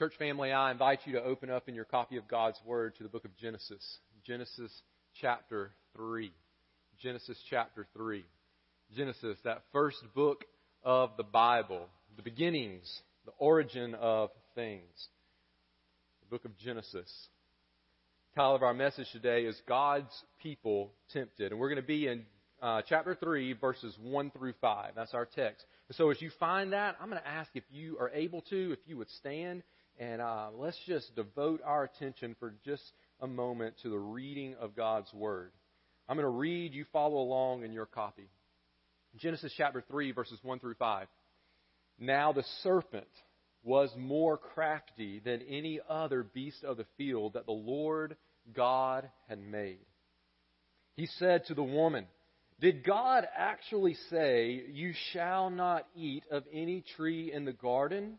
Church family, I invite you to open up in your copy of God's Word to the book of Genesis. Genesis chapter 3. Genesis chapter 3. Genesis, that first book of the Bible, the beginnings, the origin of things. The book of Genesis. The title of our message today is God's People Tempted. And we're going to be in uh, chapter 3, verses 1 through 5. That's our text. And so as you find that, I'm going to ask if you are able to, if you would stand, and uh, let's just devote our attention for just a moment to the reading of God's Word. I'm going to read, you follow along in your copy. Genesis chapter 3, verses 1 through 5. Now the serpent was more crafty than any other beast of the field that the Lord God had made. He said to the woman, Did God actually say, You shall not eat of any tree in the garden?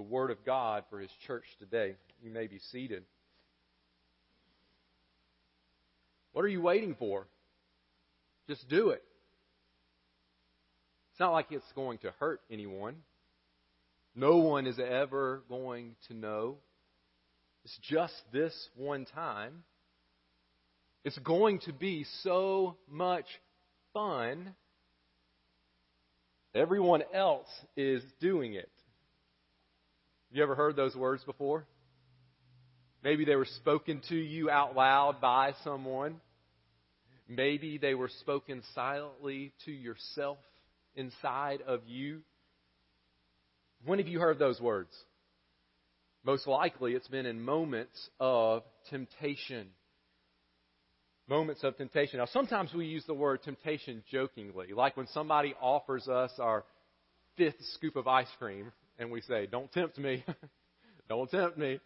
The Word of God for His church today. You may be seated. What are you waiting for? Just do it. It's not like it's going to hurt anyone. No one is ever going to know. It's just this one time. It's going to be so much fun. Everyone else is doing it. You ever heard those words before? Maybe they were spoken to you out loud by someone. Maybe they were spoken silently to yourself inside of you. When have you heard those words? Most likely it's been in moments of temptation. Moments of temptation. Now, sometimes we use the word temptation jokingly, like when somebody offers us our fifth scoop of ice cream and we say, Don't tempt me. Don't tempt me.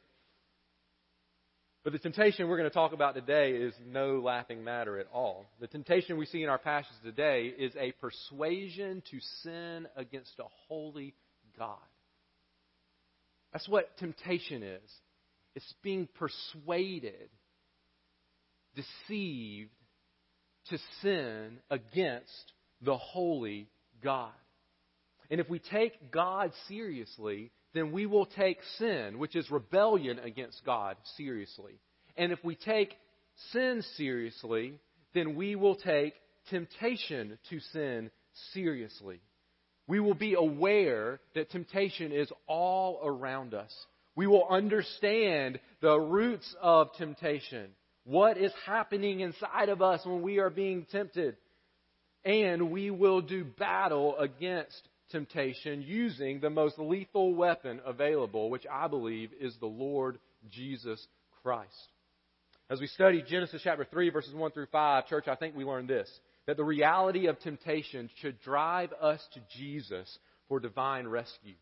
But the temptation we're going to talk about today is no laughing matter at all. The temptation we see in our passage today is a persuasion to sin against a holy God. That's what temptation is. It's being persuaded, deceived to sin against the holy God. And if we take God seriously, then we will take sin, which is rebellion against God, seriously. And if we take sin seriously, then we will take temptation to sin seriously. We will be aware that temptation is all around us. We will understand the roots of temptation. What is happening inside of us when we are being tempted? And we will do battle against temptation using the most lethal weapon available, which I believe is the Lord Jesus Christ. As we study Genesis chapter 3, verses 1 through 5, church, I think we learned this that the reality of temptation should drive us to Jesus for divine rescue.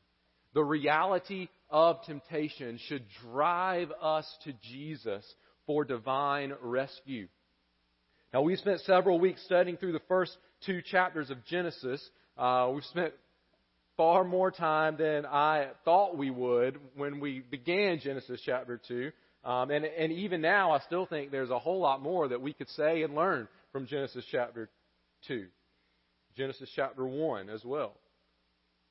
The reality of temptation should drive us to Jesus for divine rescue. Now, we spent several weeks studying through the first two chapters of Genesis. Uh, we've spent far more time than I thought we would when we began Genesis chapter 2. Um, and, and even now, I still think there's a whole lot more that we could say and learn from Genesis chapter 2. Genesis chapter 1 as well.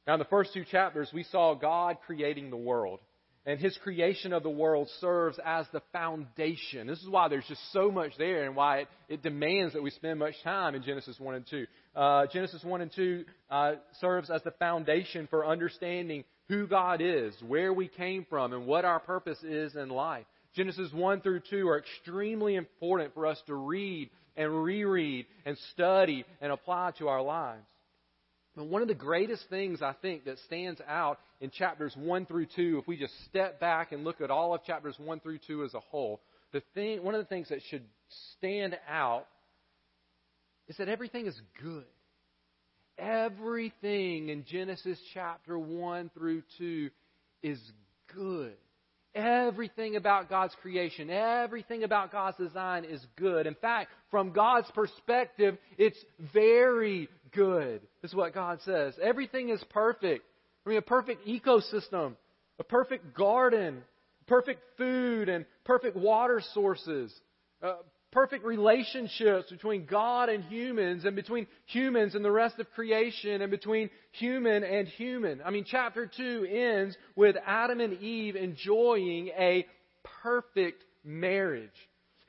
Now, in the first two chapters, we saw God creating the world. And his creation of the world serves as the foundation. This is why there's just so much there and why it, it demands that we spend much time in Genesis 1 and 2. Uh, Genesis 1 and 2 uh, serves as the foundation for understanding who God is, where we came from, and what our purpose is in life. Genesis 1 through 2 are extremely important for us to read and reread and study and apply to our lives. But one of the greatest things I think that stands out in chapters 1 through 2, if we just step back and look at all of chapters 1 through 2 as a whole, the thing, one of the things that should stand out is that everything is good. Everything in Genesis chapter 1 through 2 is good. everything about God's creation, everything about God's design is good. In fact, from God's perspective, it's very good. Is what God says. Everything is perfect. I mean, a perfect ecosystem, a perfect garden, perfect food and perfect water sources, uh, perfect relationships between God and humans, and between humans and the rest of creation, and between human and human. I mean, chapter 2 ends with Adam and Eve enjoying a perfect marriage.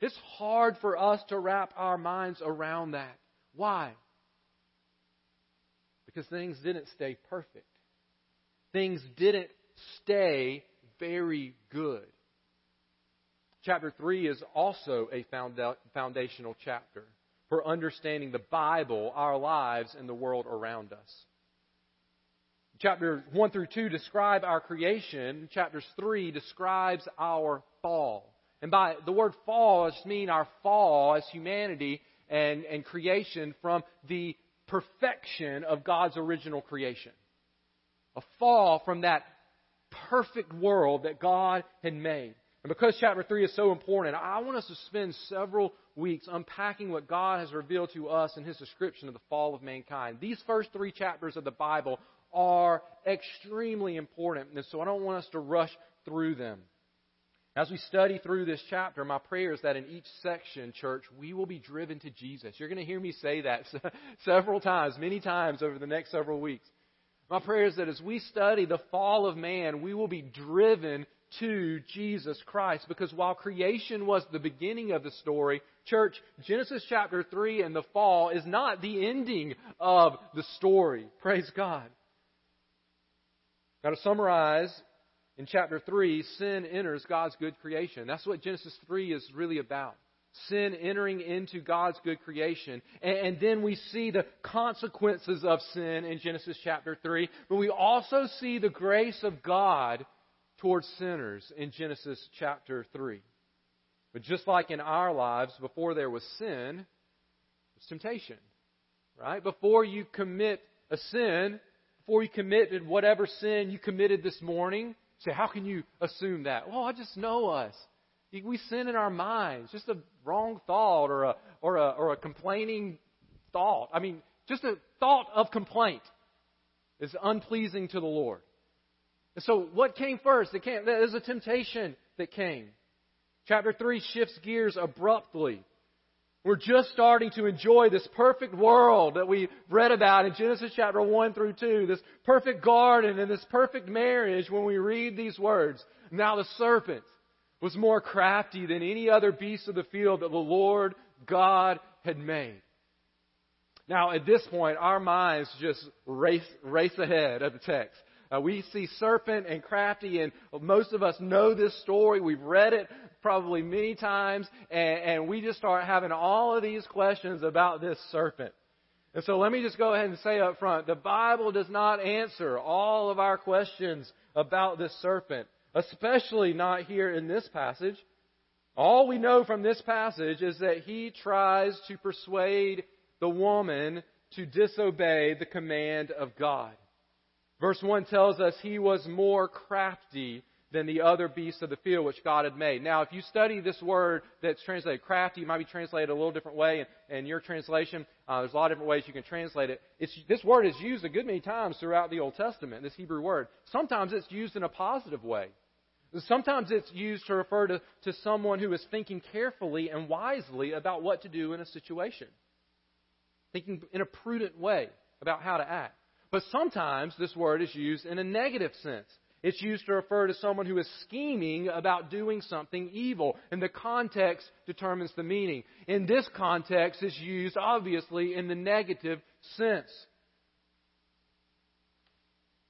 It's hard for us to wrap our minds around that. Why? Because things didn't stay perfect. Things didn't stay very good. Chapter 3 is also a foundational chapter for understanding the Bible, our lives, and the world around us. Chapters 1 through 2 describe our creation. Chapters 3 describes our fall. And by the word fall, I just mean our fall as humanity and, and creation from the perfection of God's original creation. A fall from that perfect world that God had made. And because chapter 3 is so important, I want us to spend several weeks unpacking what God has revealed to us in His description of the fall of mankind. These first three chapters of the Bible are extremely important, and so I don't want us to rush through them. As we study through this chapter, my prayer is that in each section, church, we will be driven to Jesus. You're going to hear me say that several times, many times over the next several weeks. My prayer is that as we study the fall of man, we will be driven to Jesus Christ. Because while creation was the beginning of the story, church, Genesis chapter 3 and the fall is not the ending of the story. Praise God. Now, to summarize, in chapter 3, sin enters God's good creation. That's what Genesis 3 is really about. Sin entering into God's good creation. And, and, then we see the consequences of sin in Genesis chapter 3. But we also see the grace of God towards sinners in Genesis chapter 3. But just like in our lives, before there was sin, was temptation. Right? Before you commit a sin, before you committed whatever sin you committed this morning, say, how can you assume that? Well, I just know us. We sin in our minds, just a wrong thought or a, or a, or a complaining thought. I mean, just a thought of complaint is unpleasing to the Lord. And so, what came first? It came, there's a temptation that came. Chapter 3 shifts gears abruptly. We're just starting to enjoy this perfect world that we read about in Genesis chapter 1 through 2, this perfect garden and this perfect marriage when we read these words. Now the serpent was more crafty than any other beast of the field that the Lord God had made. Now, at this point, our minds just race, race ahead of the text. Uh, we see serpent and crafty, and most of us know this story. We've read it probably many times, and, and we just start having all of these questions about this serpent. And so let me just go ahead and say up front, the Bible does not answer all of our questions about this serpent, especially not here in this passage. All we know from this passage is that he tries to persuade the woman to disobey the command of God. Verse 1 tells us he was more crafty than the other beasts of the field which God had made. Now, if you study this word that's translated crafty, it might be translated a little different way in, your translation. Uh, there's a lot of different ways you can translate it. It's, this word is used a good many times throughout the Old Testament, this Hebrew word. Sometimes it's used in a positive way. Sometimes it's used to refer to, to someone who is thinking carefully and wisely about what to do in a situation. Thinking in a prudent way about how to act. But sometimes this word is used in a negative sense. It's used to refer to someone who is scheming about doing something evil, and the context determines the meaning. In this context, it's used obviously in the negative sense.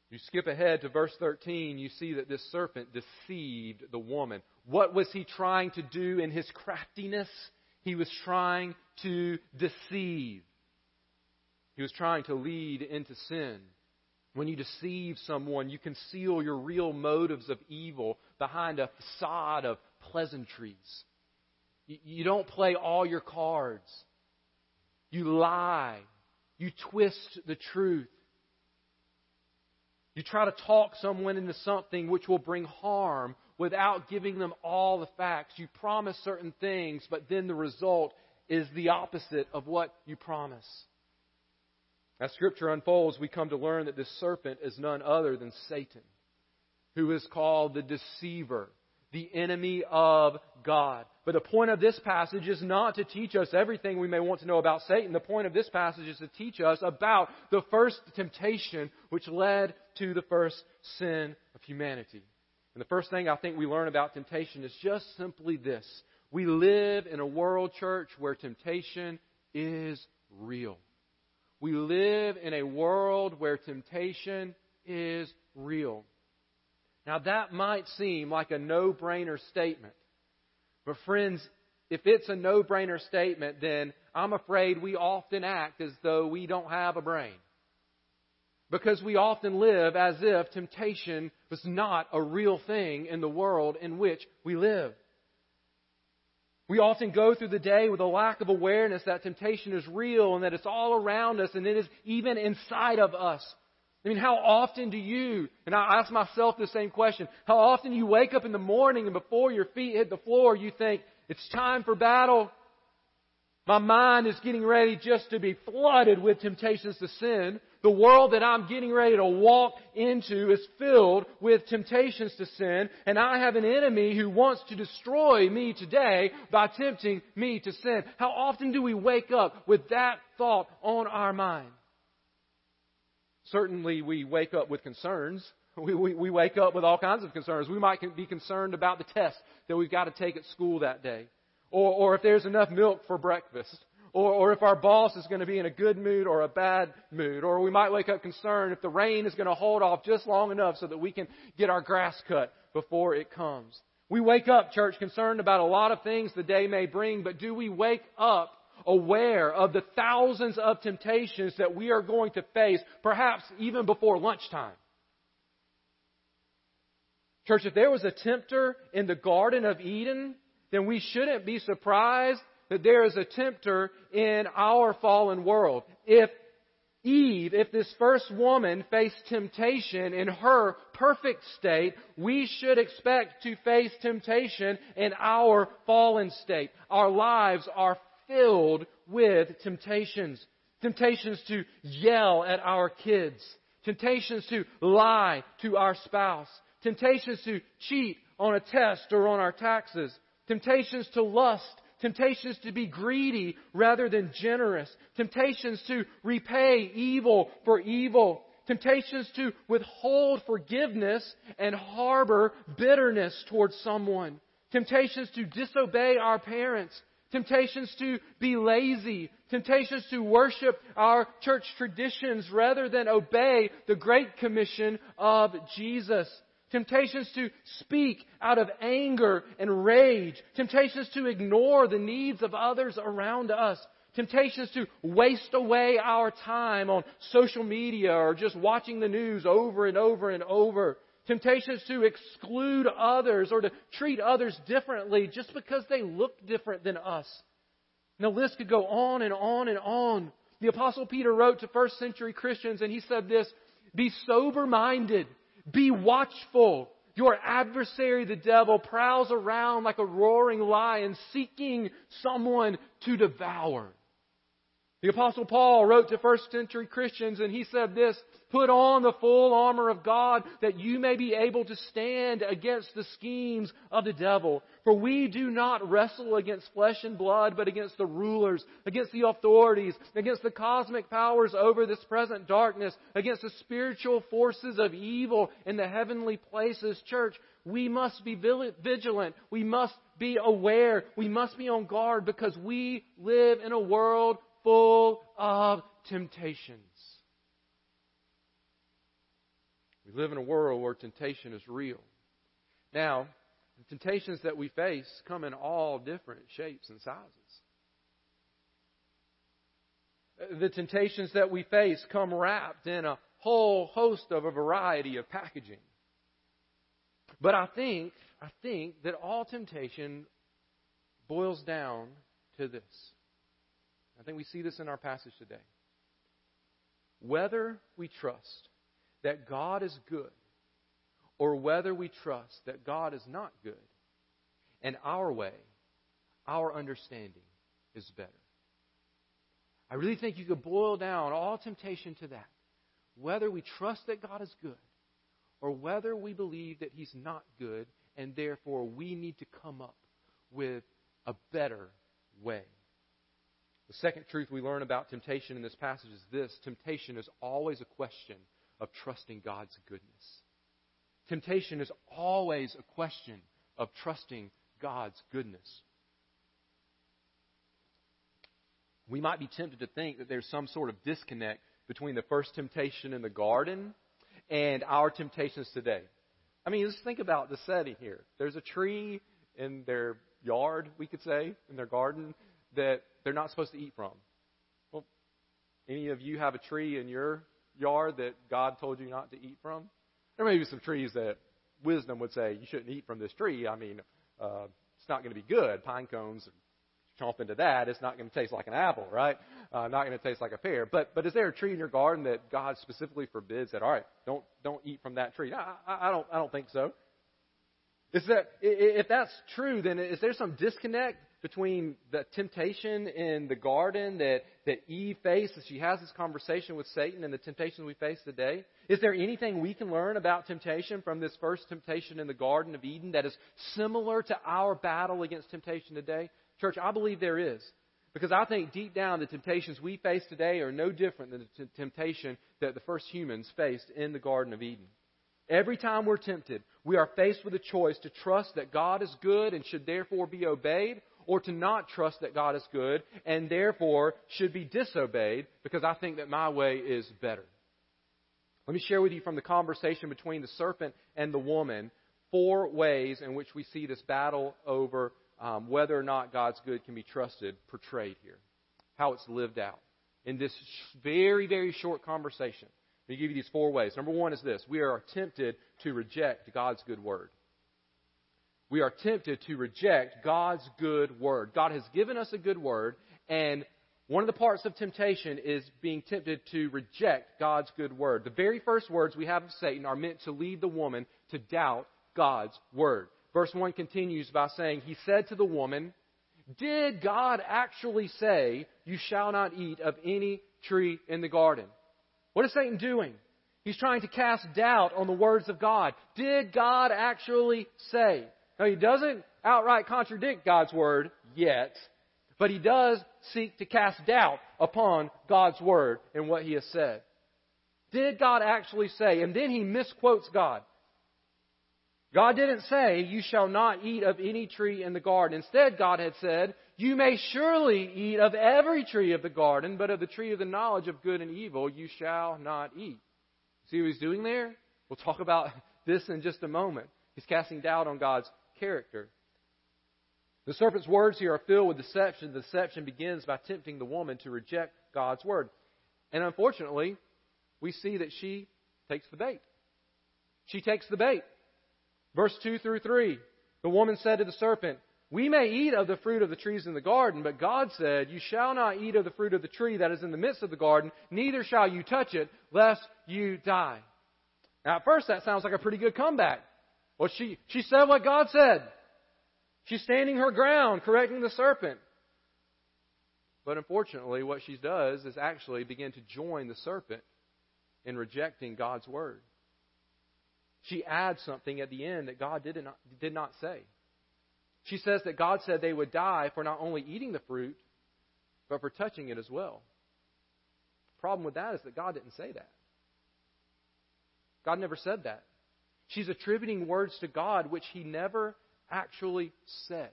You skip ahead to verse 13, you see that this serpent deceived the woman. What was he trying to do in his craftiness? He was trying to deceive. He was trying to lead into sin. When you deceive someone, you conceal your real motives of evil behind a facade of pleasantries. You don't play all your cards. You lie. You twist the truth. You try to talk someone into something which will bring harm without giving them all the facts. You promise certain things, but then the result is the opposite of what you promise. As Scripture unfolds, we come to learn that this serpent is none other than Satan, who is called the deceiver, the enemy of God. But the point of this passage is not to teach us everything we may want to know about Satan. The point of this passage is to teach us about the first temptation which led to the first sin of humanity. And the first thing I think we learn about temptation is just simply this. We live in a world, church, where temptation is real. We live in a world where temptation is real. Now, that might seem like a no brainer statement. But, friends, if it's a no brainer statement, then I'm afraid we often act as though we don't have a brain. Because we often live as if temptation was not a real thing in the world in which we live. We often go through the day with a lack of awareness that temptation is real and that it's all around us and it is even inside of us. I mean, how often do you, and I ask myself the same question, how often do you wake up in the morning and before your feet hit the floor, you think, it's time for battle? My mind is getting ready just to be flooded with temptations to sin. The world that I'm getting ready to walk into is filled with temptations to sin, and I have an enemy who wants to destroy me today by tempting me to sin. How often do we wake up with that thought on our mind? Certainly we wake up with concerns. We, we, we wake up with all kinds of concerns. We might be concerned about the test that we've got to take at school that day or, or if there's enough milk for breakfast, or, or if our boss is going to be in a good mood or a bad mood, or we might wake up concerned if the rain is going to hold off just long enough so that we can get our grass cut before it comes. We wake up, church, concerned about a lot of things the day may bring, but do we wake up aware of the thousands of temptations that we are going to face, perhaps even before lunchtime? Church, if there was a tempter in the Garden of Eden, then we shouldn't be surprised that there is a tempter in our fallen world. If Eve, if this first woman faced temptation in her perfect state, we should expect to face temptation in our fallen state. Our lives are filled with temptations. Temptations to yell at our kids. Temptations to lie to our spouse. Temptations to cheat on a test or on our taxes temptations to lust, temptations to be greedy rather than generous, temptations to repay evil for evil, temptations to withhold forgiveness and harbor bitterness towards someone, temptations to disobey our parents, temptations to be lazy, temptations to worship our church traditions rather than obey the Great Commission of Jesus temptations to speak out of anger and rage, temptations to ignore the needs of others around us, temptations to waste away our time on social media or just watching the news over and over and over, temptations to exclude others or to treat others differently just because they look different than us. And the list could go on and on and on. The apostle Peter wrote to first century Christians and he said this, be sober minded. Be watchful. Your adversary, the devil, prowls around like a roaring lion seeking someone to devour. The apostle Paul wrote to first century Christians and he said this, put on the full armor of God that you may be able to stand against the schemes of the devil. For we do not wrestle against flesh and blood, but against the rulers, against the authorities, against the cosmic powers over this present darkness, against the spiritual forces of evil in the heavenly places. Church, we must be vigilant. We must be aware. We must be on guard because we live in a world full of temptations. We live in a world where temptation is real. Now, the temptations that we face come in all different shapes and sizes. The temptations that we face come wrapped in a whole host of a variety of packaging. But I think, I think that all temptation boils down to this. I think we see this in our passage today. Whether we trust that God is good or whether we trust that God is not good and our way, our understanding is better. I really think you could boil down all temptation to that. Whether we trust that God is good or whether we believe that He's not good and therefore we need to come up with a better way. The second truth we learn about temptation in this passage is this temptation is always a question of trusting God's goodness. Temptation is always a question of trusting God's goodness. We might be tempted to think that there's some sort of disconnect between the first temptation in the garden and our temptations today. I mean, just think about the setting here. There's a tree in their yard, we could say, in their garden, that they're not supposed to eat from. Well, any of you have a tree in your yard that God told you not to eat from? There may be some trees that wisdom would say you shouldn't eat from this tree. I mean, uh, it's not going to be good. Pine cones, chomp into that, it's not going to taste like an apple, right? Uh, not going to taste like a pear. But but is there a tree in your garden that God specifically forbids that? All right, don't don't eat from that tree. I, I, I don't I don't think so. Is that if that's true, then is there some disconnect between the temptation in the garden that, that Eve faced as she has this conversation with Satan and the temptations we face today? Is there anything we can learn about temptation from this first temptation in the Garden of Eden that is similar to our battle against temptation today? Church, I believe there is. Because I think deep down the temptations we face today are no different than the t- temptation that the first humans faced in the Garden of Eden. Every time we're tempted, we are faced with a choice to trust that God is good and should therefore be obeyed, or to not trust that God is good and therefore should be disobeyed because I think that my way is better. Let me share with you from the conversation between the serpent and the woman four ways in which we see this battle over um, whether or not God's good can be trusted portrayed here. How it's lived out. In this very, very short conversation, let me give you these four ways. Number one is this we are tempted to reject God's good word we are tempted to reject God's good word. God has given us a good word, and one of the parts of temptation is being tempted to reject God's good word. The very first words we have of Satan are meant to lead the woman to doubt God's word. Verse 1 continues by saying, He said to the woman, Did God actually say, You shall not eat of any tree in the garden? What is Satan doing? He's trying to cast doubt on the words of God. Did God actually say? Now, he doesn't outright contradict God's word yet, but he does seek to cast doubt upon God's word and what he has said. Did God actually say? And then he misquotes God. God didn't say, You shall not eat of any tree in the garden. Instead, God had said, You may surely eat of every tree of the garden, but of the tree of the knowledge of good and evil you shall not eat. See what he's doing there? We'll talk about this in just a moment. He's casting doubt on God's character. The serpent's words here are filled with deception. The deception begins by tempting the woman to reject God's word. And unfortunately, we see that she takes the bait. She takes the bait. Verse 2 through 3. The woman said to the serpent, We may eat of the fruit of the trees in the garden, but God said, You shall not eat of the fruit of the tree that is in the midst of the garden, neither shall you touch it, lest you die. Now, at first, that sounds like a pretty good comeback. Well, she, she said what God said. She's standing her ground, correcting the serpent. But unfortunately, what she does is actually begin to join the serpent in rejecting God's word. She adds something at the end that God did not, did not say. She says that God said they would die for not only eating the fruit, but for touching it as well. The problem with that is that God didn't say that. God never said that. She's attributing words to God which he never actually said.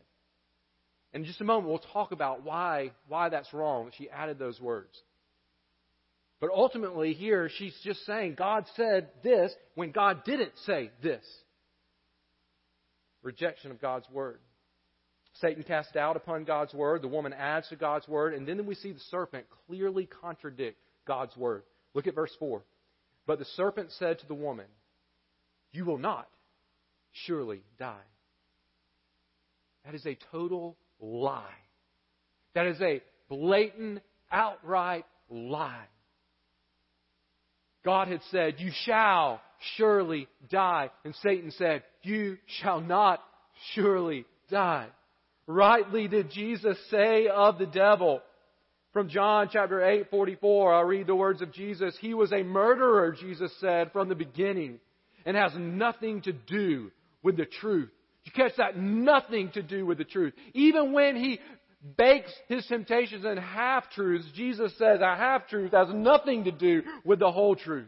And in just a moment, we'll talk about why, why that's wrong she added those words. But ultimately, here, she's just saying God said this when God didn't say this. Rejection of God's word. Satan casts doubt upon God's word. The woman adds to God's word. And then we see the serpent clearly contradict God's word. Look at verse 4. But the serpent said to the woman, you will not surely die. That is a total lie. That is a blatant, outright lie. God had said, You shall surely die. And Satan said, You shall not surely die. Rightly did Jesus say of the devil. From John chapter 8, 44, I'll read the words of Jesus. He was a murderer, Jesus said, from the beginning, and has nothing to do with the truth. You catch that? Nothing to do with the truth. Even when he bakes his temptations in half truths, Jesus says a half truth has nothing to do with the whole truth.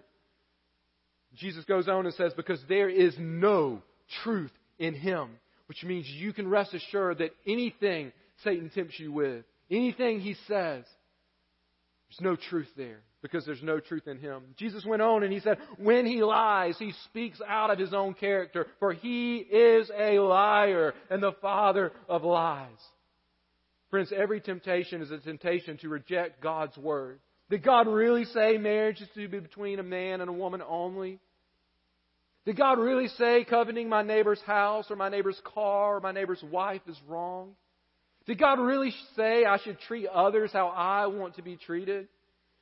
Jesus goes on and says, because there is no truth in him, which means you can rest assured that anything Satan tempts you with, anything he says, there's no truth there because there's no truth in him. Jesus went on and he said, when he lies, he speaks out of his own character, for he is a liar and the father of lies. Friends, every temptation is a temptation to reject God's word. Did God really say marriage is to be between a man and a woman only? Did God really say coveting my neighbor's house or my neighbor's car or my neighbor's wife is wrong? Did God really say I should treat others how I want to be treated?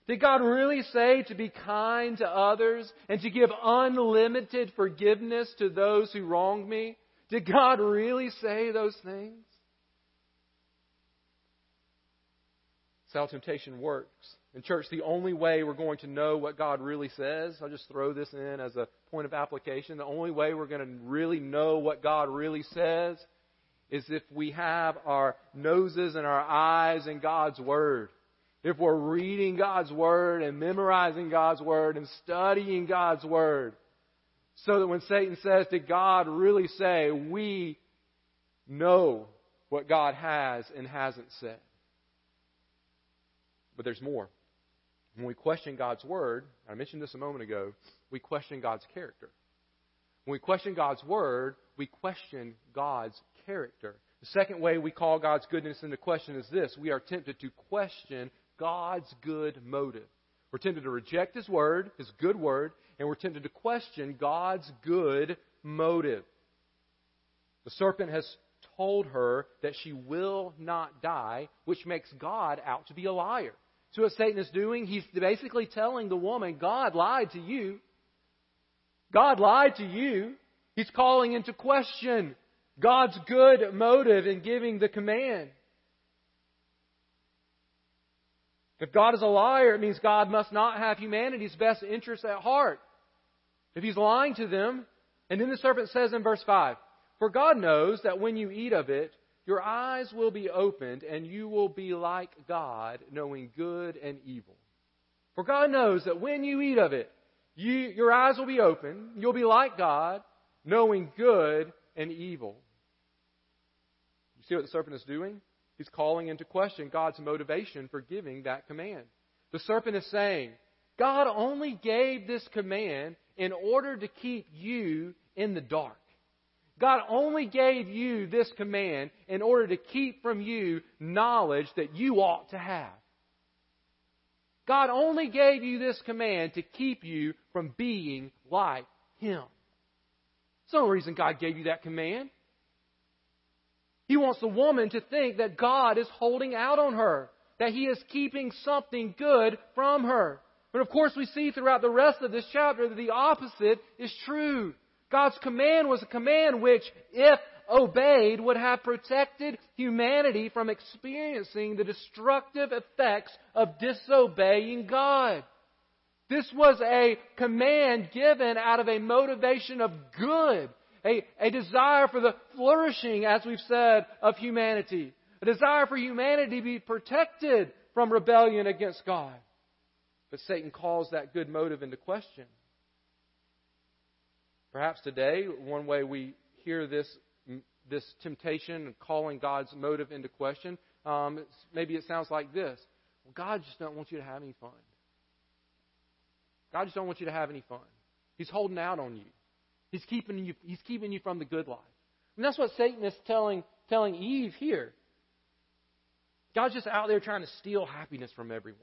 Did God really say to be kind to others and to give unlimited forgiveness to those who wronged me? Did God really say those things? That's how temptation works. In church, the only way we're going to know what God really says, I'll just throw this in as a point of application. The only way we're going to really know what God really says is if we have our noses and our eyes in God's Word. If we're reading God's Word and memorizing God's Word and studying God's Word. So that when Satan says, Did God really say? we know what God has and hasn't said. But there's more. When we question God's Word, I mentioned this a moment ago, we question God's character. When we question God's Word, we question God's character. The second way we call God's goodness into question is this we are tempted to question God's good motive. We're tempted to reject His Word, His good Word, and we're tempted to question God's good motive. The serpent has told her that she will not die, which makes God out to be a liar. So what Satan is doing, he's basically telling the woman, God lied to you. God lied to you. He's calling into question God's good motive in giving the command. If God is a liar, it means God must not have humanity's best interests at heart. If he's lying to them, and then the serpent says in verse 5, For God knows that when you eat of it, your eyes will be opened, and you will be like God, knowing good and evil. For God knows that when you eat of it, you, your eyes will be open, you'll be like God, knowing good and evil. You see what the serpent is doing? He's calling into question God's motivation for giving that command. The serpent is saying, God only gave this command in order to keep you in the dark. God only gave you this command in order to keep from you knowledge that you ought to have. God only gave you this command to keep you from being like Him. That's the reason God gave you that command. He wants the woman to think that God is holding out on her, that He is keeping something good from her. But of course, we see throughout the rest of this chapter that the opposite is true. God's command was a command which, if obeyed, would have protected humanity from experiencing the destructive effects of disobeying God. This was a command given out of a motivation of good, a, a desire for the flourishing, as we've said, of humanity, a desire for humanity to be protected from rebellion against God. But Satan calls that good motive into question. Perhaps today, one way we hear this, this temptation and calling God's motive into question, um, maybe it sounds like this. Well, God just don't want you to have any fun. God just don't want you to have any fun. He's holding out on you. He's keeping you, he's keeping you from the good life. And that's what Satan is telling, telling Eve here. God's just out there trying to steal happiness from everyone.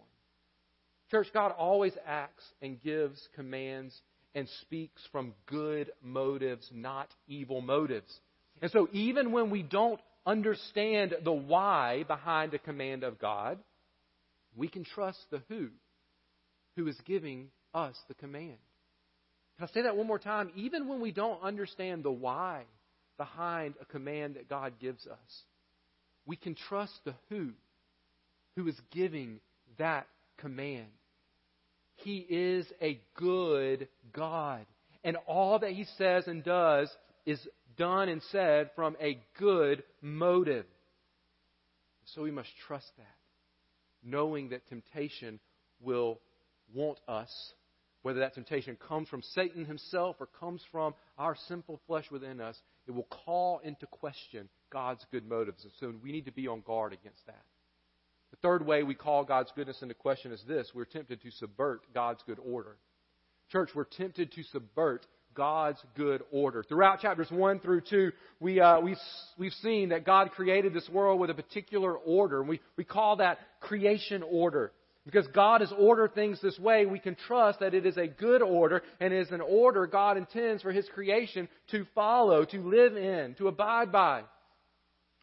Church, God always acts and gives commands and speaks from good motives, not evil motives. And so, even when we don't understand the why behind a command of God, we can trust the who, who is giving us the command. Can I say that one more time? Even when we don't understand the why behind a command that God gives us, we can trust the who, who is giving that command. He is a good God. And all that He says and does is done and said from a good motive. So we must trust that, knowing that temptation will want us, whether that temptation comes from Satan himself or comes from our sinful flesh within us, it will call into question God's good motives. And so we need to be on guard against that. The third way we call God's goodness into question is this we're tempted to subvert God's good order. Church, we're tempted to subvert God's good order. Throughout chapters 1 through 2, we, uh, we've, we've seen that God created this world with a particular order. We, we call that creation order. Because God has ordered things this way, we can trust that it is a good order and is an order God intends for His creation to follow, to live in, to abide by.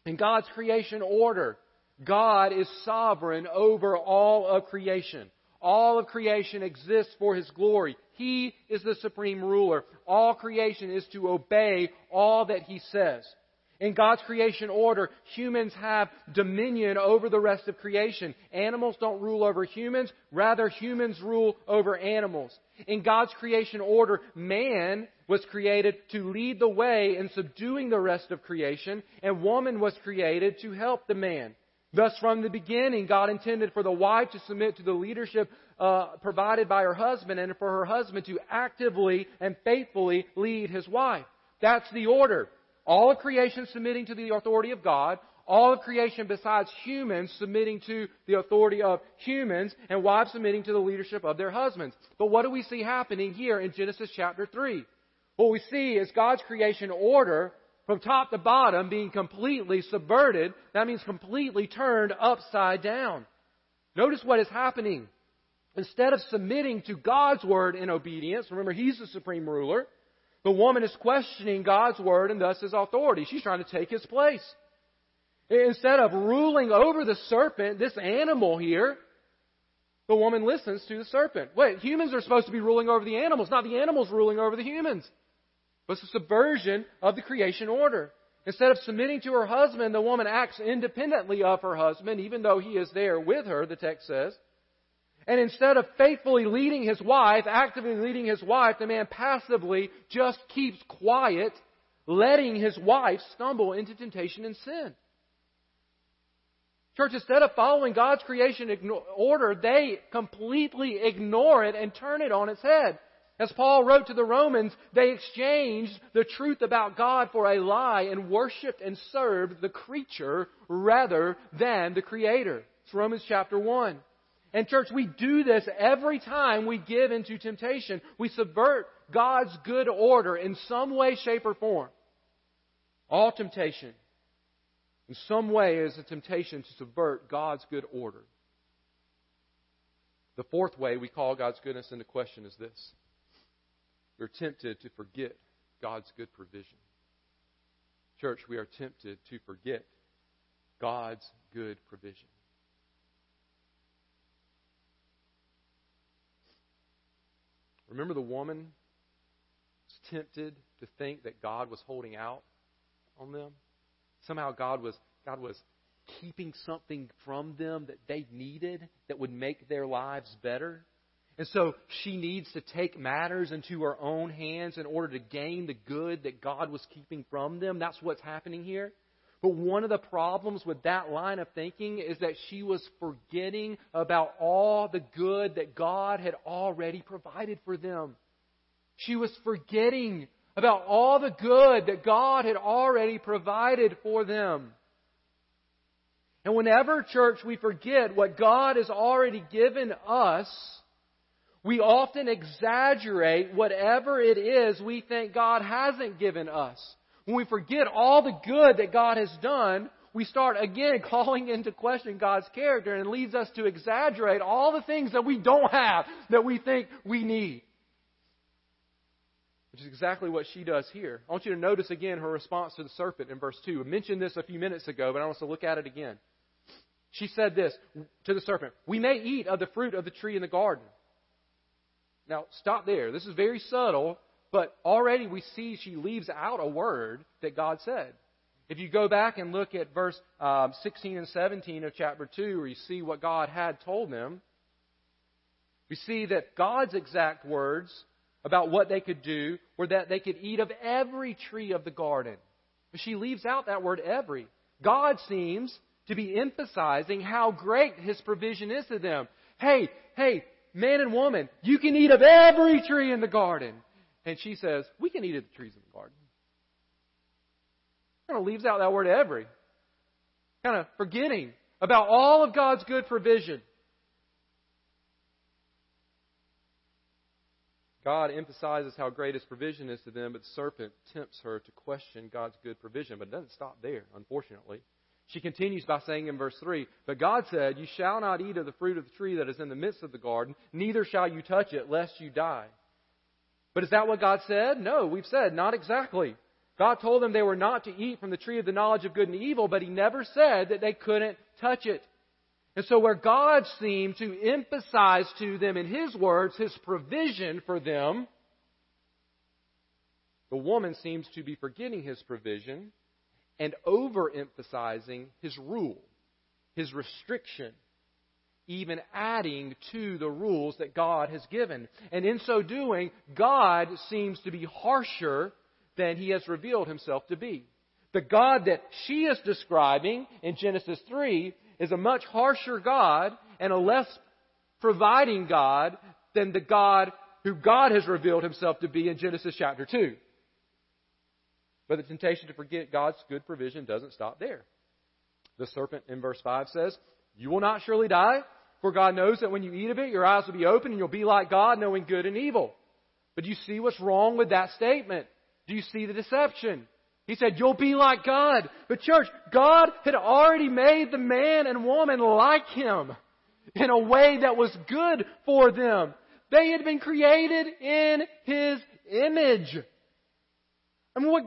In God's creation order, God is sovereign over all of creation. All of creation exists for His glory. He is the supreme ruler. All creation is to obey all that He says. In God's creation order, humans have dominion over the rest of creation. Animals don't rule over humans, rather humans rule over animals. In God's creation order, man was created to lead the way in subduing the rest of creation, and woman was created to help the man. Thus, from the beginning, God intended for the wife to submit to the leadership uh, provided by her husband and for her husband to actively and faithfully lead his wife. That's the order. All of creation submitting to the authority of God, all of creation besides humans submitting to the authority of humans, and wives submitting to the leadership of their husbands. But what do we see happening here in Genesis chapter 3? What we see is God's creation order from top to bottom being completely subverted. That means completely turned upside down. Notice what is happening. Instead of submitting to God's word in obedience, remember He's the supreme ruler, the woman is questioning God's word and thus His authority. She's trying to take His place. Instead of ruling over the serpent, this animal here, the woman listens to the serpent. Wait, humans are supposed to be ruling over the animals, not the animals ruling over the humans. But it's a subversion of the creation order. Instead of submitting to her husband, the woman acts independently of her husband, even though he is there with her, the text says. And instead of faithfully leading his wife, actively leading his wife, the man passively just keeps quiet, letting his wife stumble into temptation and sin. Church, instead of following God's creation order, they completely ignore it and turn it on its head. As Paul wrote to the Romans, they exchanged the truth about God for a lie and worshiped and served the creature rather than the Creator. It's Romans chapter 1. And church, we do this every time we give into temptation. We subvert God's good order in some way, shape, or form. All temptation, in some way, is a temptation to subvert God's good order. The fourth way we call God's goodness into question is this we're tempted to forget God's good provision. Church, we are tempted to forget God's good provision. Remember the woman was tempted to think that God was holding out on them? Somehow God was God was keeping something from them that they needed that would make their lives better. And so she needs to take matters into her own hands in order to gain the good that God was keeping from them. That's what's happening here. But one of the problems with that line of thinking is that she was forgetting about all the good that God had already provided for them. She was forgetting about all the good that God had already provided for them. And whenever, church, we forget what God has already given us, we often exaggerate whatever it is we think God hasn't given us. When we forget all the good that God has done, we start again calling into question God's character and leads us to exaggerate all the things that we don't have that we think we need. Which is exactly what she does here. I want you to notice again her response to the serpent in verse 2. I mentioned this a few minutes ago, but I want us to look at it again. She said this to the serpent We may eat of the fruit of the tree in the garden. Now, stop there. This is very subtle, but already we see she leaves out a word that God said. If you go back and look at verse um, 16 and 17 of chapter 2, where you see what God had told them, we see that God's exact words about what they could do were that they could eat of every tree of the garden. But she leaves out that word every. God seems to be emphasizing how great His provision is to them. Hey, hey, man and woman, you can eat of every tree in the garden. And she says, we can eat of the trees in the garden. Kind of leaves out that word every. Kind of forgetting about all of God's good provision. God emphasizes how great his provision is to them, but the serpent tempts her to question God's good provision. But it doesn't stop there, unfortunately. She continues by saying in verse 3 But God said, You shall not eat of the fruit of the tree that is in the midst of the garden, neither shall you touch it, lest you die. But is that what God said? No, we've said, not exactly. God told them they were not to eat from the tree of the knowledge of good and evil, but He never said that they couldn't touch it. And so where God seemed to emphasize to them in His words His provision for them, the woman seems to be forgetting His provision and overemphasizing His rule, His restriction, even adding to the rules that God has given. And in so doing, God seems to be harsher than he has revealed himself to be. The God that she is describing in Genesis 3 is a much harsher God and a less providing God than the God who God has revealed himself to be in Genesis chapter 2. But the temptation to forget God's good provision doesn't stop there. The serpent in verse 5 says, You will not surely die, for God knows that when you eat of it, your eyes will be open and you'll be like God, knowing good and evil. But do you see what's wrong with that statement? Do you see the deception? He said, You'll be like God. But, church, God had already made the man and woman like Him in a way that was good for them. They had been created in His image. I mean, what,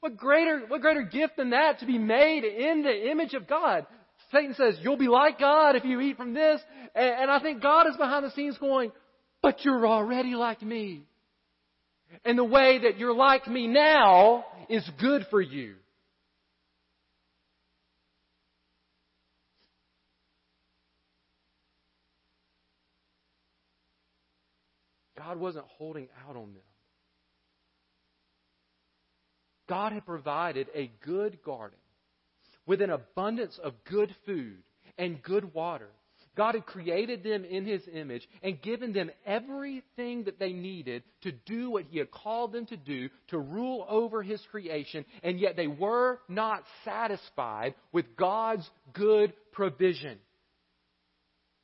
what greater, what greater gift than that to be made in the image of God? Satan says, You'll be like God if you eat from this. And, and I think God is behind the scenes going, But you're already like me. And the way that you're like me now is good for you. God wasn't holding out on them. God had provided a good garden with an abundance of good food and good water God had created them in His image and given them everything that they needed to do what He had called them to do, to rule over His creation, and yet they were not satisfied with God's good provision.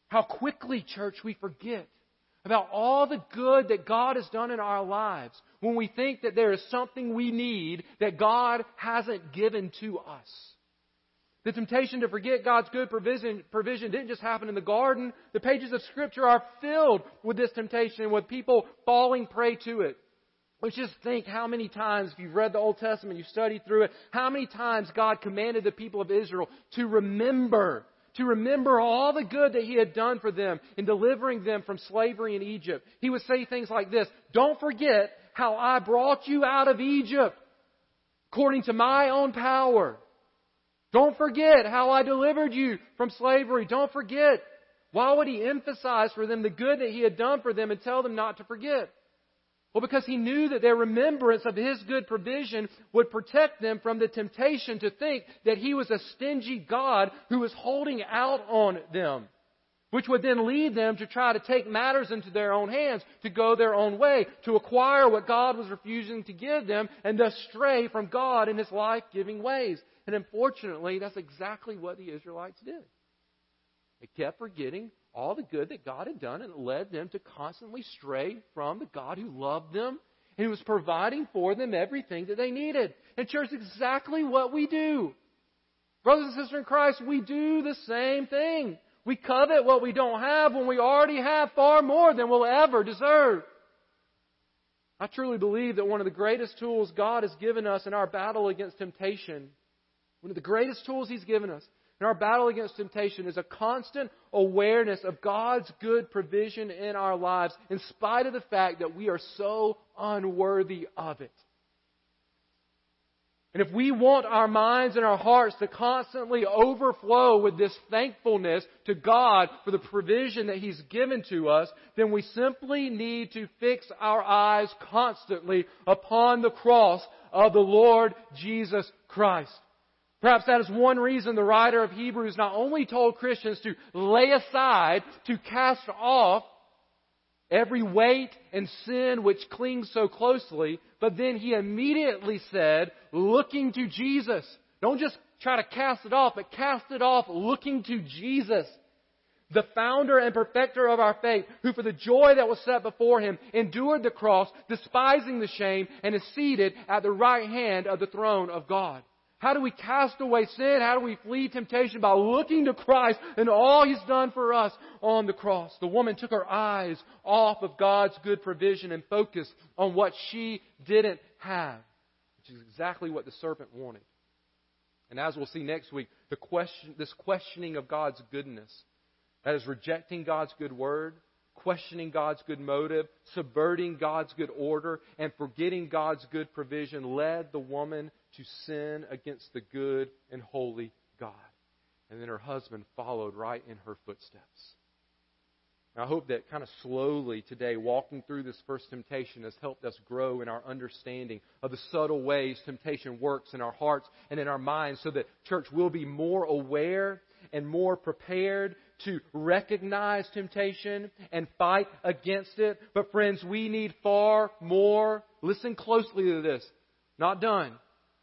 How quickly, church, we forget about all the good that God has done in our lives when we think that there is something we need that God hasn't given to us. The temptation to forget God's good provision, provision didn't just happen in the garden. The pages of Scripture are filled with this temptation, with people falling prey to it. Let's just think how many times, if you've read the Old Testament, you've studied through it, how many times God commanded the people of Israel to remember, to remember all the good that He had done for them in delivering them from slavery in Egypt. He would say things like this, Don't forget how I brought you out of Egypt according to my own power. Don't forget how I delivered you from slavery. Don't forget. Why would he emphasize for them the good that he had done for them and tell them not to forget? Well, because he knew that their remembrance of his good provision would protect them from the temptation to think that he was a stingy God who was holding out on them. Which would then lead them to try to take matters into their own hands, to go their own way, to acquire what God was refusing to give them, and thus stray from God in His life giving ways. And unfortunately, that's exactly what the Israelites did. They kept forgetting all the good that God had done, and it led them to constantly stray from the God who loved them and who was providing for them everything that they needed. And, church, exactly what we do. Brothers and sisters in Christ, we do the same thing. We covet what we don't have when we already have far more than we'll ever deserve. I truly believe that one of the greatest tools God has given us in our battle against temptation one of the greatest tools He's given us in our battle against temptation is a constant awareness of God's good provision in our lives, in spite of the fact that we are so unworthy of it. And if we want our minds and our hearts to constantly overflow with this thankfulness to God for the provision that He's given to us, then we simply need to fix our eyes constantly upon the cross of the Lord Jesus Christ. Perhaps that is one reason the writer of Hebrews not only told Christians to lay aside, to cast off every weight and sin which clings so closely, but then he immediately said, looking to Jesus. Don't just try to cast it off, but cast it off looking to Jesus. The founder and perfecter of our faith, who for the joy that was set before him endured the cross, despising the shame, and is seated at the right hand of the throne of God. How do we cast away sin? How do we flee temptation? By looking to Christ and all He's done for us on the cross. The woman took her eyes off of God's good provision and focused on what she didn't have, which is exactly what the serpent wanted. And as we'll see next week, the question, this questioning of God's goodness, that is rejecting God's good word, questioning God's good motive, subverting God's good order, and forgetting God's good provision led the woman to sin against the good and holy God. And then her husband followed right in her footsteps. I hope that kind of slowly today, walking through this first temptation has helped us grow in our understanding of the subtle ways temptation works in our hearts and in our minds so that church will be more aware and more prepared to recognize temptation and fight against it. But friends, we need far more. Listen closely to this. Not done.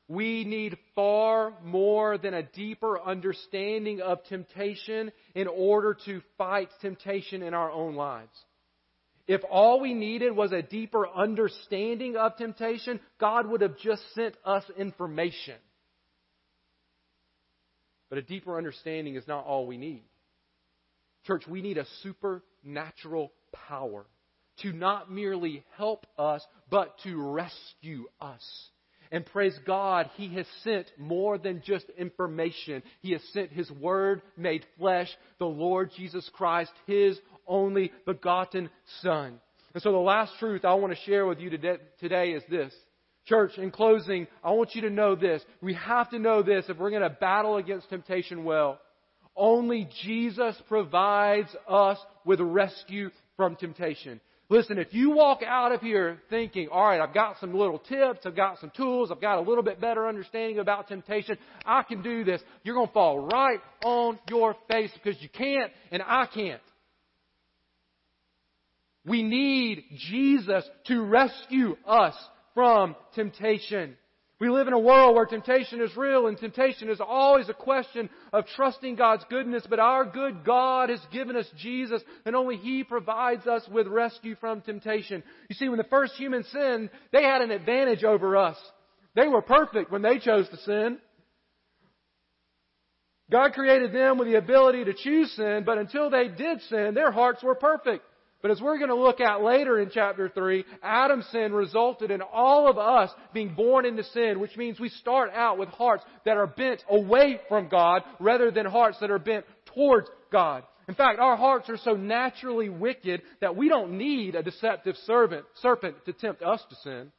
We need far more than a deeper understanding of temptation in order to fight temptation in our own lives. If all we needed was a deeper understanding of temptation, God would have just sent us information. But a deeper understanding is not all we need. Church, we need a supernatural power to not merely help us, but to rescue us. And praise God, He has sent more than just information. He has sent His Word made flesh, the Lord Jesus Christ, His only begotten Son. And so the last truth I want to share with you today is this. Church, in closing, I want you to know this. We have to know this if we're going to battle against temptation well. Only Jesus provides us with rescue from temptation. Listen, if you walk out of here thinking, all right, I've got some little tips, I've got some tools, I've got a little bit better understanding about temptation, I can do this, you're going to fall right on your face because you can't and I can't. We need Jesus to rescue us from temptation. We live in a world where temptation is real and temptation is always a question of trusting God's goodness, but our good God has given us Jesus and only He provides us with rescue from temptation. You see, when the first humans sinned, they had an advantage over us. They were perfect when they chose to sin. God created them with the ability to choose sin, but until they did sin, their hearts were perfect. But as we're going to look at later in chapter 3, Adam's sin resulted in all of us being born into sin, which means we start out with hearts that are bent away from God rather than hearts that are bent towards God. In fact, our hearts are so naturally wicked that we don't need a deceptive servant, serpent to tempt us to sin.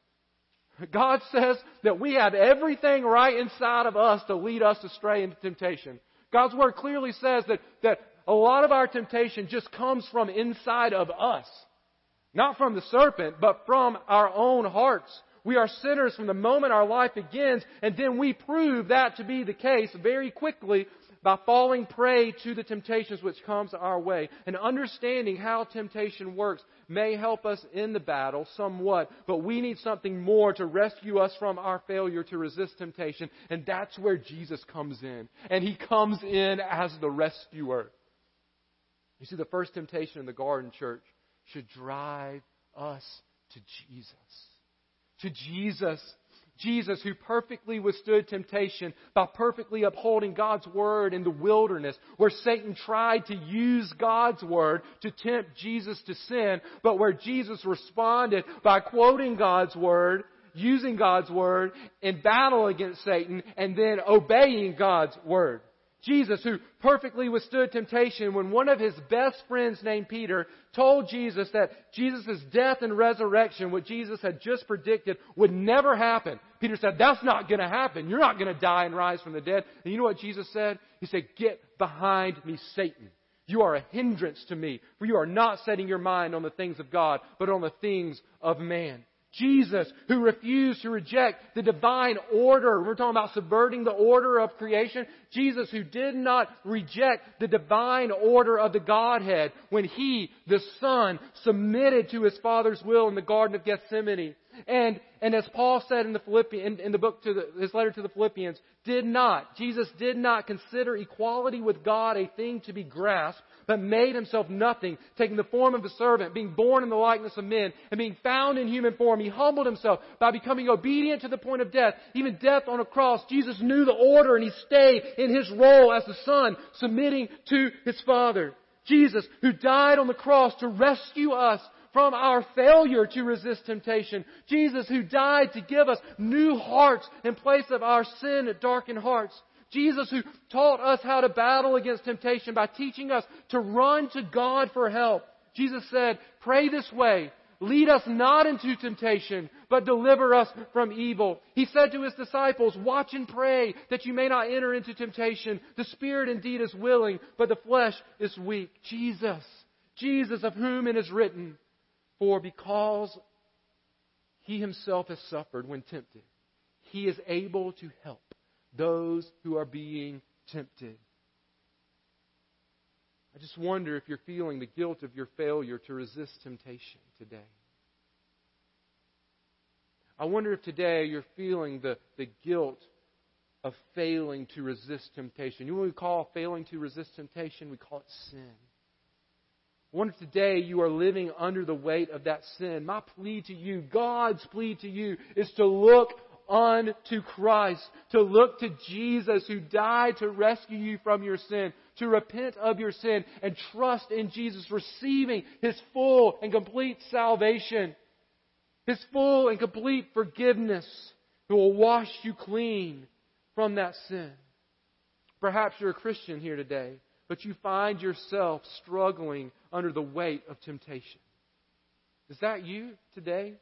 God says that we have everything right inside of us to lead us astray into temptation. God's Word clearly says that, that a lot of our temptation just comes from inside of us. Not from the serpent, but from our own hearts. We are sinners from the moment our life begins, and then we prove that to be the case very quickly by falling prey to the temptations which comes our way. And understanding how temptation works may help us in the battle somewhat, but we need something more to rescue us from our failure to resist temptation, and that's where Jesus comes in. And He comes in as the rescuer. You see, the first temptation in the garden church should drive us to Jesus. To Jesus. Jesus, who perfectly withstood temptation by perfectly upholding God's Word in the wilderness, where Satan tried to use God's Word to tempt Jesus to sin, but where Jesus responded by quoting God's Word, using God's Word in battle against Satan, and then obeying God's Word. Jesus, who perfectly withstood temptation when one of his best friends named Peter told Jesus that Jesus' death and resurrection, what Jesus had just predicted, would never happen. Peter said, that's not going to happen. You're not going to die and rise from the dead. And you know what Jesus said? He said, get behind me, Satan. You are a hindrance to me, for you are not setting your mind on the things of God, but on the things of man. Jesus, who refused to reject the divine order. We're talking about subverting the order of creation. Jesus, who did not reject the divine order of the Godhead when He, the Son, submitted to His Father's will in the Garden of Gethsemane. And, and as Paul said in the in, in the book to the, his letter to the Philippians, did not, Jesus did not consider equality with God a thing to be grasped, but made himself nothing, taking the form of a servant, being born in the likeness of men, and being found in human form. He humbled himself by becoming obedient to the point of death, even death on a cross. Jesus knew the order and he stayed in his role as the Son, submitting to his Father. Jesus, who died on the cross to rescue us from our failure to resist temptation. Jesus who died to give us new hearts in place of our sin and darkened hearts. Jesus who taught us how to battle against temptation by teaching us to run to God for help. Jesus said, pray this way. Lead us not into temptation, but deliver us from evil. He said to his disciples, watch and pray that you may not enter into temptation. The spirit indeed is willing, but the flesh is weak. Jesus, Jesus of whom it is written, for because he himself has suffered when tempted, he is able to help those who are being tempted. I just wonder if you're feeling the guilt of your failure to resist temptation today. I wonder if today you're feeling the, the guilt of failing to resist temptation. You know what we call failing to resist temptation? We call it sin. Wonder if today you are living under the weight of that sin. My plea to you, God's plea to you, is to look unto Christ, to look to Jesus who died to rescue you from your sin, to repent of your sin and trust in Jesus, receiving His full and complete salvation, His full and complete forgiveness, who will wash you clean from that sin. Perhaps you're a Christian here today but you find yourself struggling under the weight of temptation. Is that you today?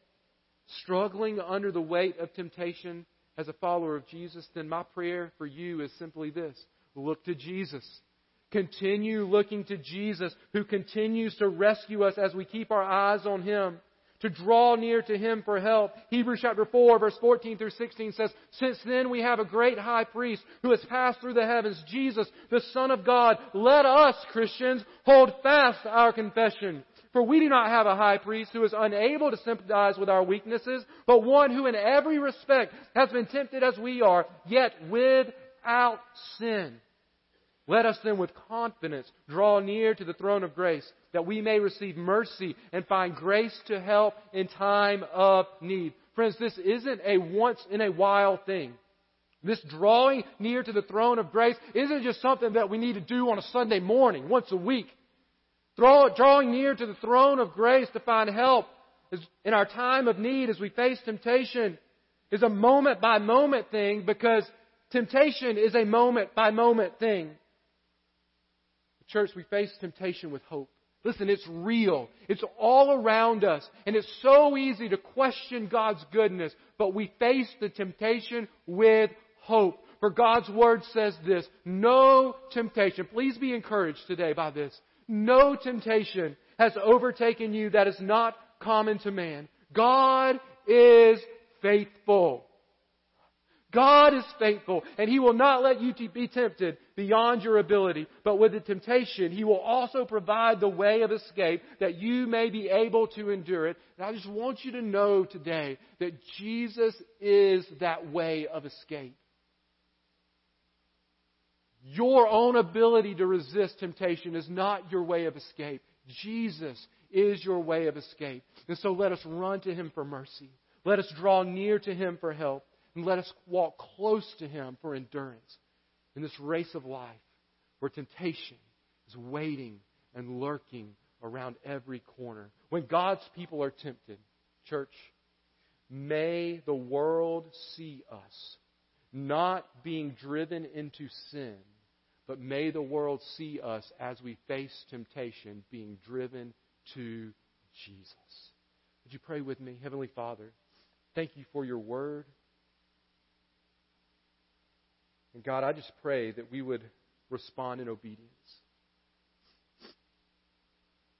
Struggling under the weight of temptation as a follower of Jesus? Then my prayer for you is simply this look to Jesus. Continue looking to Jesus, who continues to rescue us as we keep our eyes on Him to draw near to Him for help. Hebrews chapter 4 verse 14 through 16 says, Since then we have a great high priest who has passed through the heavens, Jesus, the Son of God. Let us, Christians, hold fast our confession. For we do not have a high priest who is unable to sympathize with our weaknesses, but one who in every respect has been tempted as we are, yet without sin. Let us then with confidence draw near to the throne of grace that we may receive mercy and find grace to help in time of need. Friends, this isn't a once in a while thing. This drawing near to the throne of grace isn't just something that we need to do on a Sunday morning, once a week. drawing near to the throne of grace to find help in our time of need as we face temptation is a moment by moment thing because temptation is a moment by moment thing. Church, we face temptation with hope. Listen, it's real. It's all around us. And it's so easy to question God's goodness, but we face the temptation with hope. For God's Word says this, no temptation, please be encouraged today by this, no temptation has overtaken you that is not common to man. God is faithful. God is faithful, and He will not let you be tempted beyond your ability. But with the temptation, He will also provide the way of escape that you may be able to endure it. And I just want you to know today that Jesus is that way of escape. Your own ability to resist temptation is not your way of escape. Jesus is your way of escape. And so let us run to Him for mercy. Let us draw near to Him for help and let us walk close to Him for endurance in this race of life where temptation is waiting and lurking around every corner. When God's people are tempted, church, may the world see us not being driven into sin, but may the world see us as we face temptation being driven to Jesus. Would you pray with me? Heavenly Father, thank you for your word. And God, I just pray that we would respond in obedience.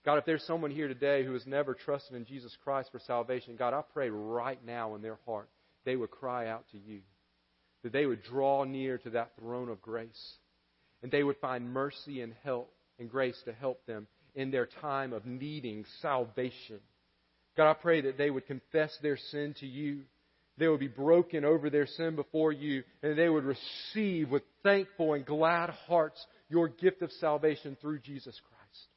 God, if there's someone here today who has never trusted in Jesus Christ for salvation, God, I pray right now in their heart they would cry out to you, that they would draw near to that throne of grace, and they would find mercy and help and grace to help them in their time of needing salvation. God, I pray that they would confess their sin to you. They would be broken over their sin before you, and they would receive with thankful and glad hearts your gift of salvation through Jesus Christ.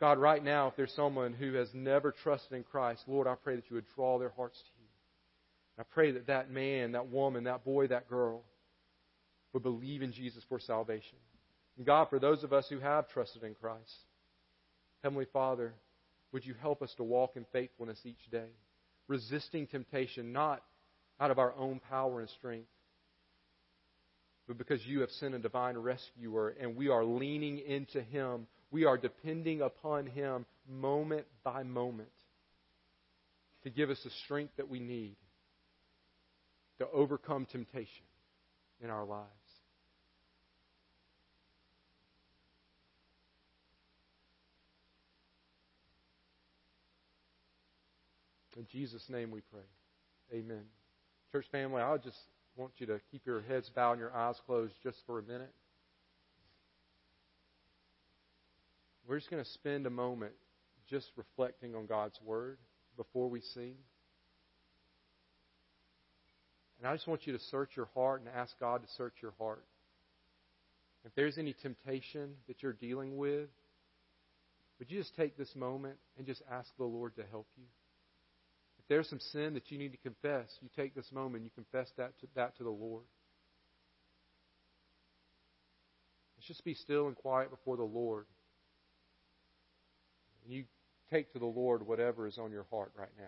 God, right now, if there's someone who has never trusted in Christ, Lord, I pray that you would draw their hearts to you. I pray that that man, that woman, that boy, that girl would believe in Jesus for salvation. And God, for those of us who have trusted in Christ, Heavenly Father, would you help us to walk in faithfulness each day, resisting temptation not out of our own power and strength, but because you have sent a divine rescuer and we are leaning into Him we are depending upon Him moment by moment to give us the strength that we need to overcome temptation in our lives. In Jesus' name we pray. Amen. Church family, I just want you to keep your heads bowed and your eyes closed just for a minute. We're just going to spend a moment just reflecting on God's Word before we sing. And I just want you to search your heart and ask God to search your heart. If there's any temptation that you're dealing with, would you just take this moment and just ask the Lord to help you? There's some sin that you need to confess, you take this moment you confess that to, that to the Lord. Let's just be still and quiet before the Lord. And you take to the Lord whatever is on your heart right now.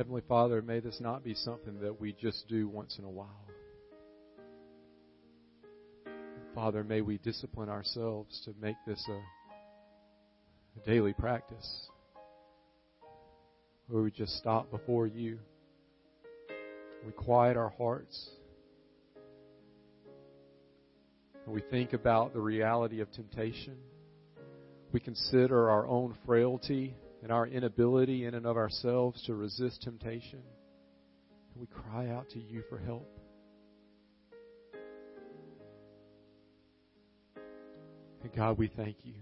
Heavenly Father, may this not be something that we just do once in a while. Father, may we discipline ourselves to make this a, a daily practice where we just stop before you. We quiet our hearts. And we think about the reality of temptation. We consider our own frailty and our inability in and of ourselves to resist temptation. And we cry out to you for help. And God, we thank you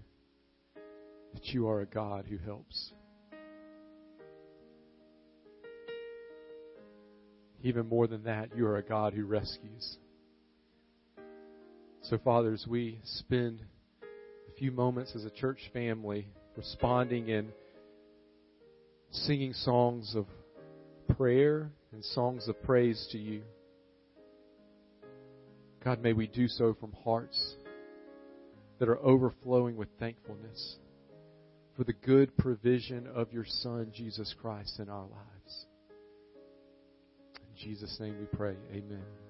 that you are a God who helps. Even more than that, you are a God who rescues. So, fathers, we spend a few moments as a church family responding in singing songs of prayer and songs of praise to you. God, may we do so from hearts that are overflowing with thankfulness for the good provision of your Son, Jesus Christ, in our lives. In Jesus' name we pray. Amen.